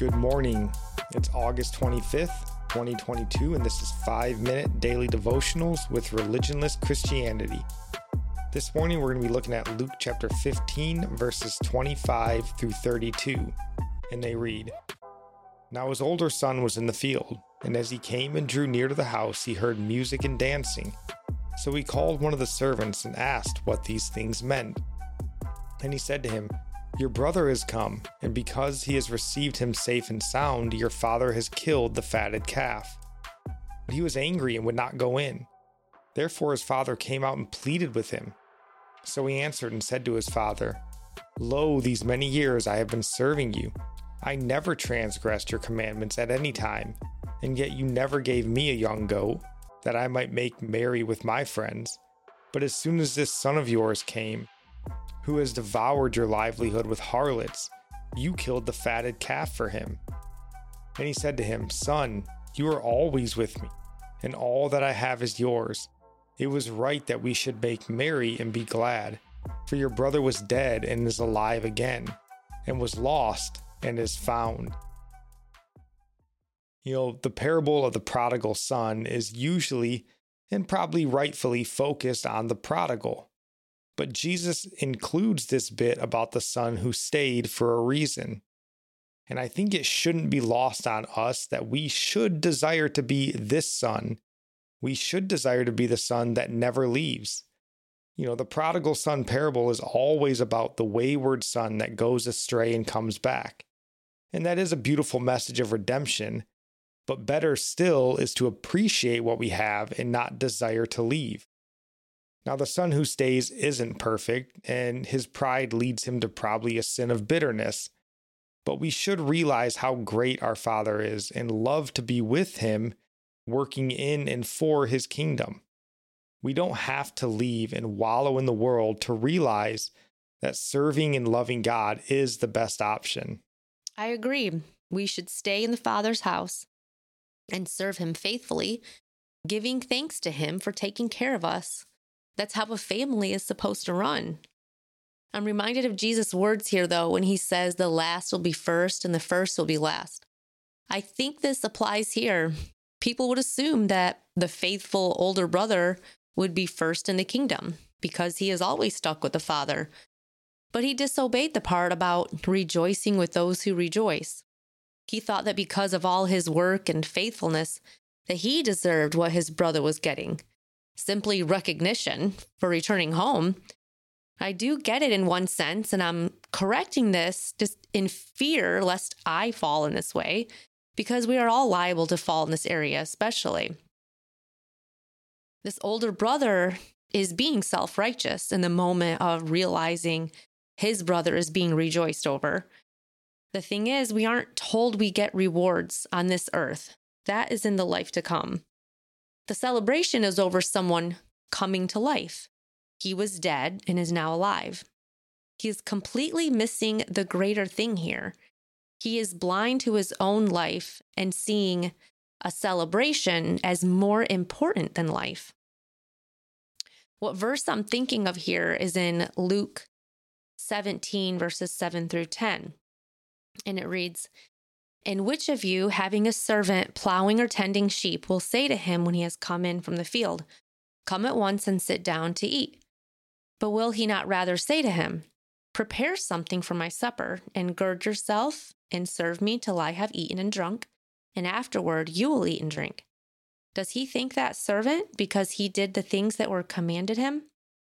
Good morning. It's August 25th, 2022, and this is 5 Minute Daily Devotionals with Religionless Christianity. This morning we're going to be looking at Luke chapter 15, verses 25 through 32, and they read Now his older son was in the field, and as he came and drew near to the house, he heard music and dancing. So he called one of the servants and asked what these things meant. And he said to him, your brother has come, and because he has received him safe and sound, your father has killed the fatted calf. But he was angry and would not go in. Therefore his father came out and pleaded with him. So he answered and said to his father, Lo, these many years I have been serving you. I never transgressed your commandments at any time, and yet you never gave me a young goat, that I might make merry with my friends. But as soon as this son of yours came, who has devoured your livelihood with harlots. You killed the fatted calf for him. And he said to him, Son, you are always with me, and all that I have is yours. It was right that we should make merry and be glad, for your brother was dead and is alive again, and was lost and is found. You know, the parable of the prodigal son is usually and probably rightfully focused on the prodigal. But Jesus includes this bit about the son who stayed for a reason. And I think it shouldn't be lost on us that we should desire to be this son. We should desire to be the son that never leaves. You know, the prodigal son parable is always about the wayward son that goes astray and comes back. And that is a beautiful message of redemption. But better still is to appreciate what we have and not desire to leave. Now, the son who stays isn't perfect, and his pride leads him to probably a sin of bitterness. But we should realize how great our Father is and love to be with him, working in and for his kingdom. We don't have to leave and wallow in the world to realize that serving and loving God is the best option. I agree. We should stay in the Father's house and serve him faithfully, giving thanks to him for taking care of us. That's how a family is supposed to run. I'm reminded of Jesus' words here, though, when he says the last will be first and the first will be last. I think this applies here. People would assume that the faithful older brother would be first in the kingdom because he is always stuck with the Father. But he disobeyed the part about rejoicing with those who rejoice. He thought that because of all his work and faithfulness, that he deserved what his brother was getting simply recognition for returning home. I do get it in one sense, and I'm correcting this just in fear lest I fall in this way, because we are all liable to fall in this area, especially. This older brother is being self righteous in the moment of realizing his brother is being rejoiced over. The thing is, we aren't told we get rewards on this earth. That is in the life to come. The celebration is over someone coming to life. He was dead and is now alive. He is completely missing the greater thing here. He is blind to his own life and seeing a celebration as more important than life. What verse I'm thinking of here is in Luke 17, verses 7 through 10. And it reads, and which of you, having a servant plowing or tending sheep, will say to him when he has come in from the field, Come at once and sit down to eat? But will he not rather say to him, Prepare something for my supper, and gird yourself, and serve me till I have eaten and drunk, and afterward you will eat and drink? Does he think that servant because he did the things that were commanded him?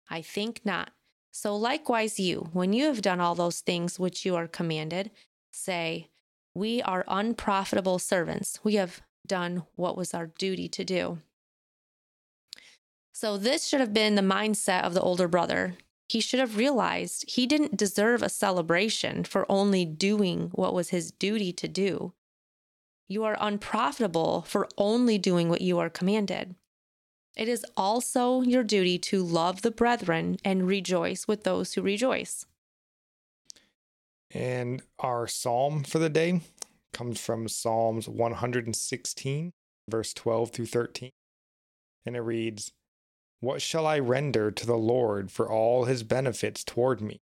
I think not. So likewise, you, when you have done all those things which you are commanded, say, we are unprofitable servants. We have done what was our duty to do. So, this should have been the mindset of the older brother. he should have realized he didn't deserve a celebration for only doing what was his duty to do. You are unprofitable for only doing what you are commanded. It is also your duty to love the brethren and rejoice with those who rejoice. And our psalm for the day comes from Psalms 116, verse 12 through 13. And it reads, What shall I render to the Lord for all his benefits toward me?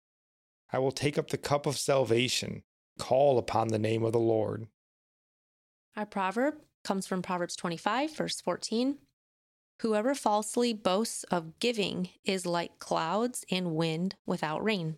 I will take up the cup of salvation, call upon the name of the Lord. Our proverb comes from Proverbs 25, verse 14. Whoever falsely boasts of giving is like clouds and wind without rain.